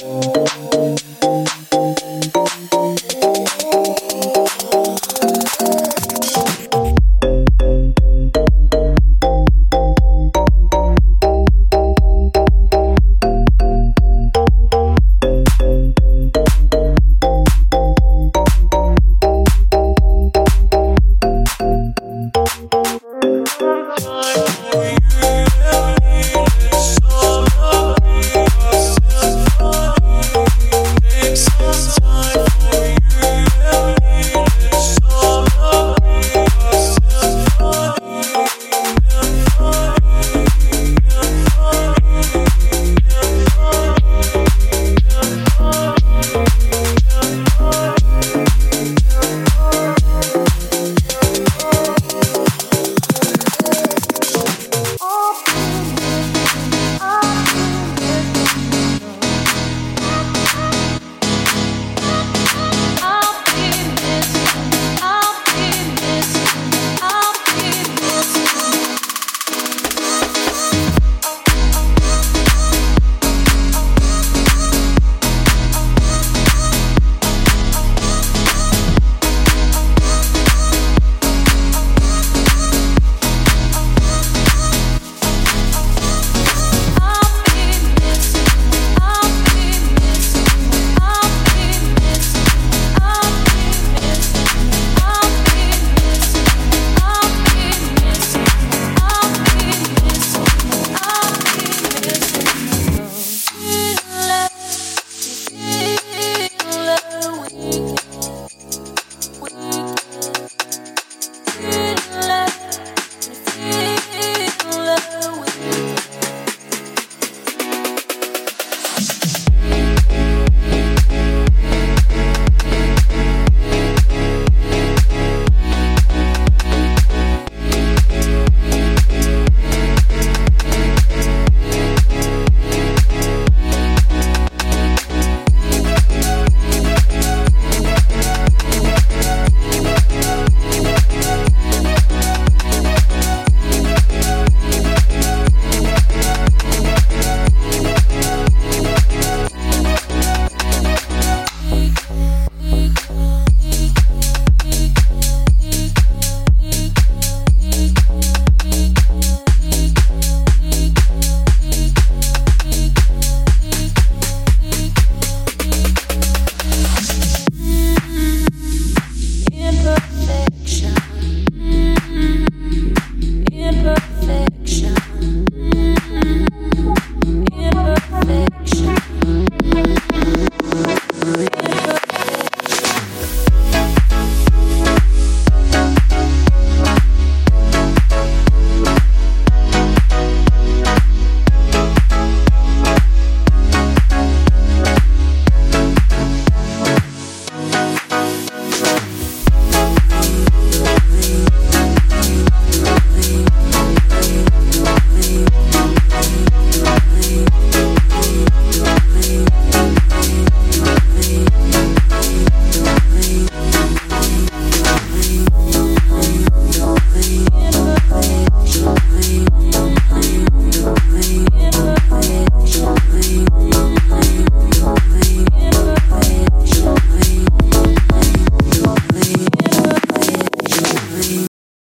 you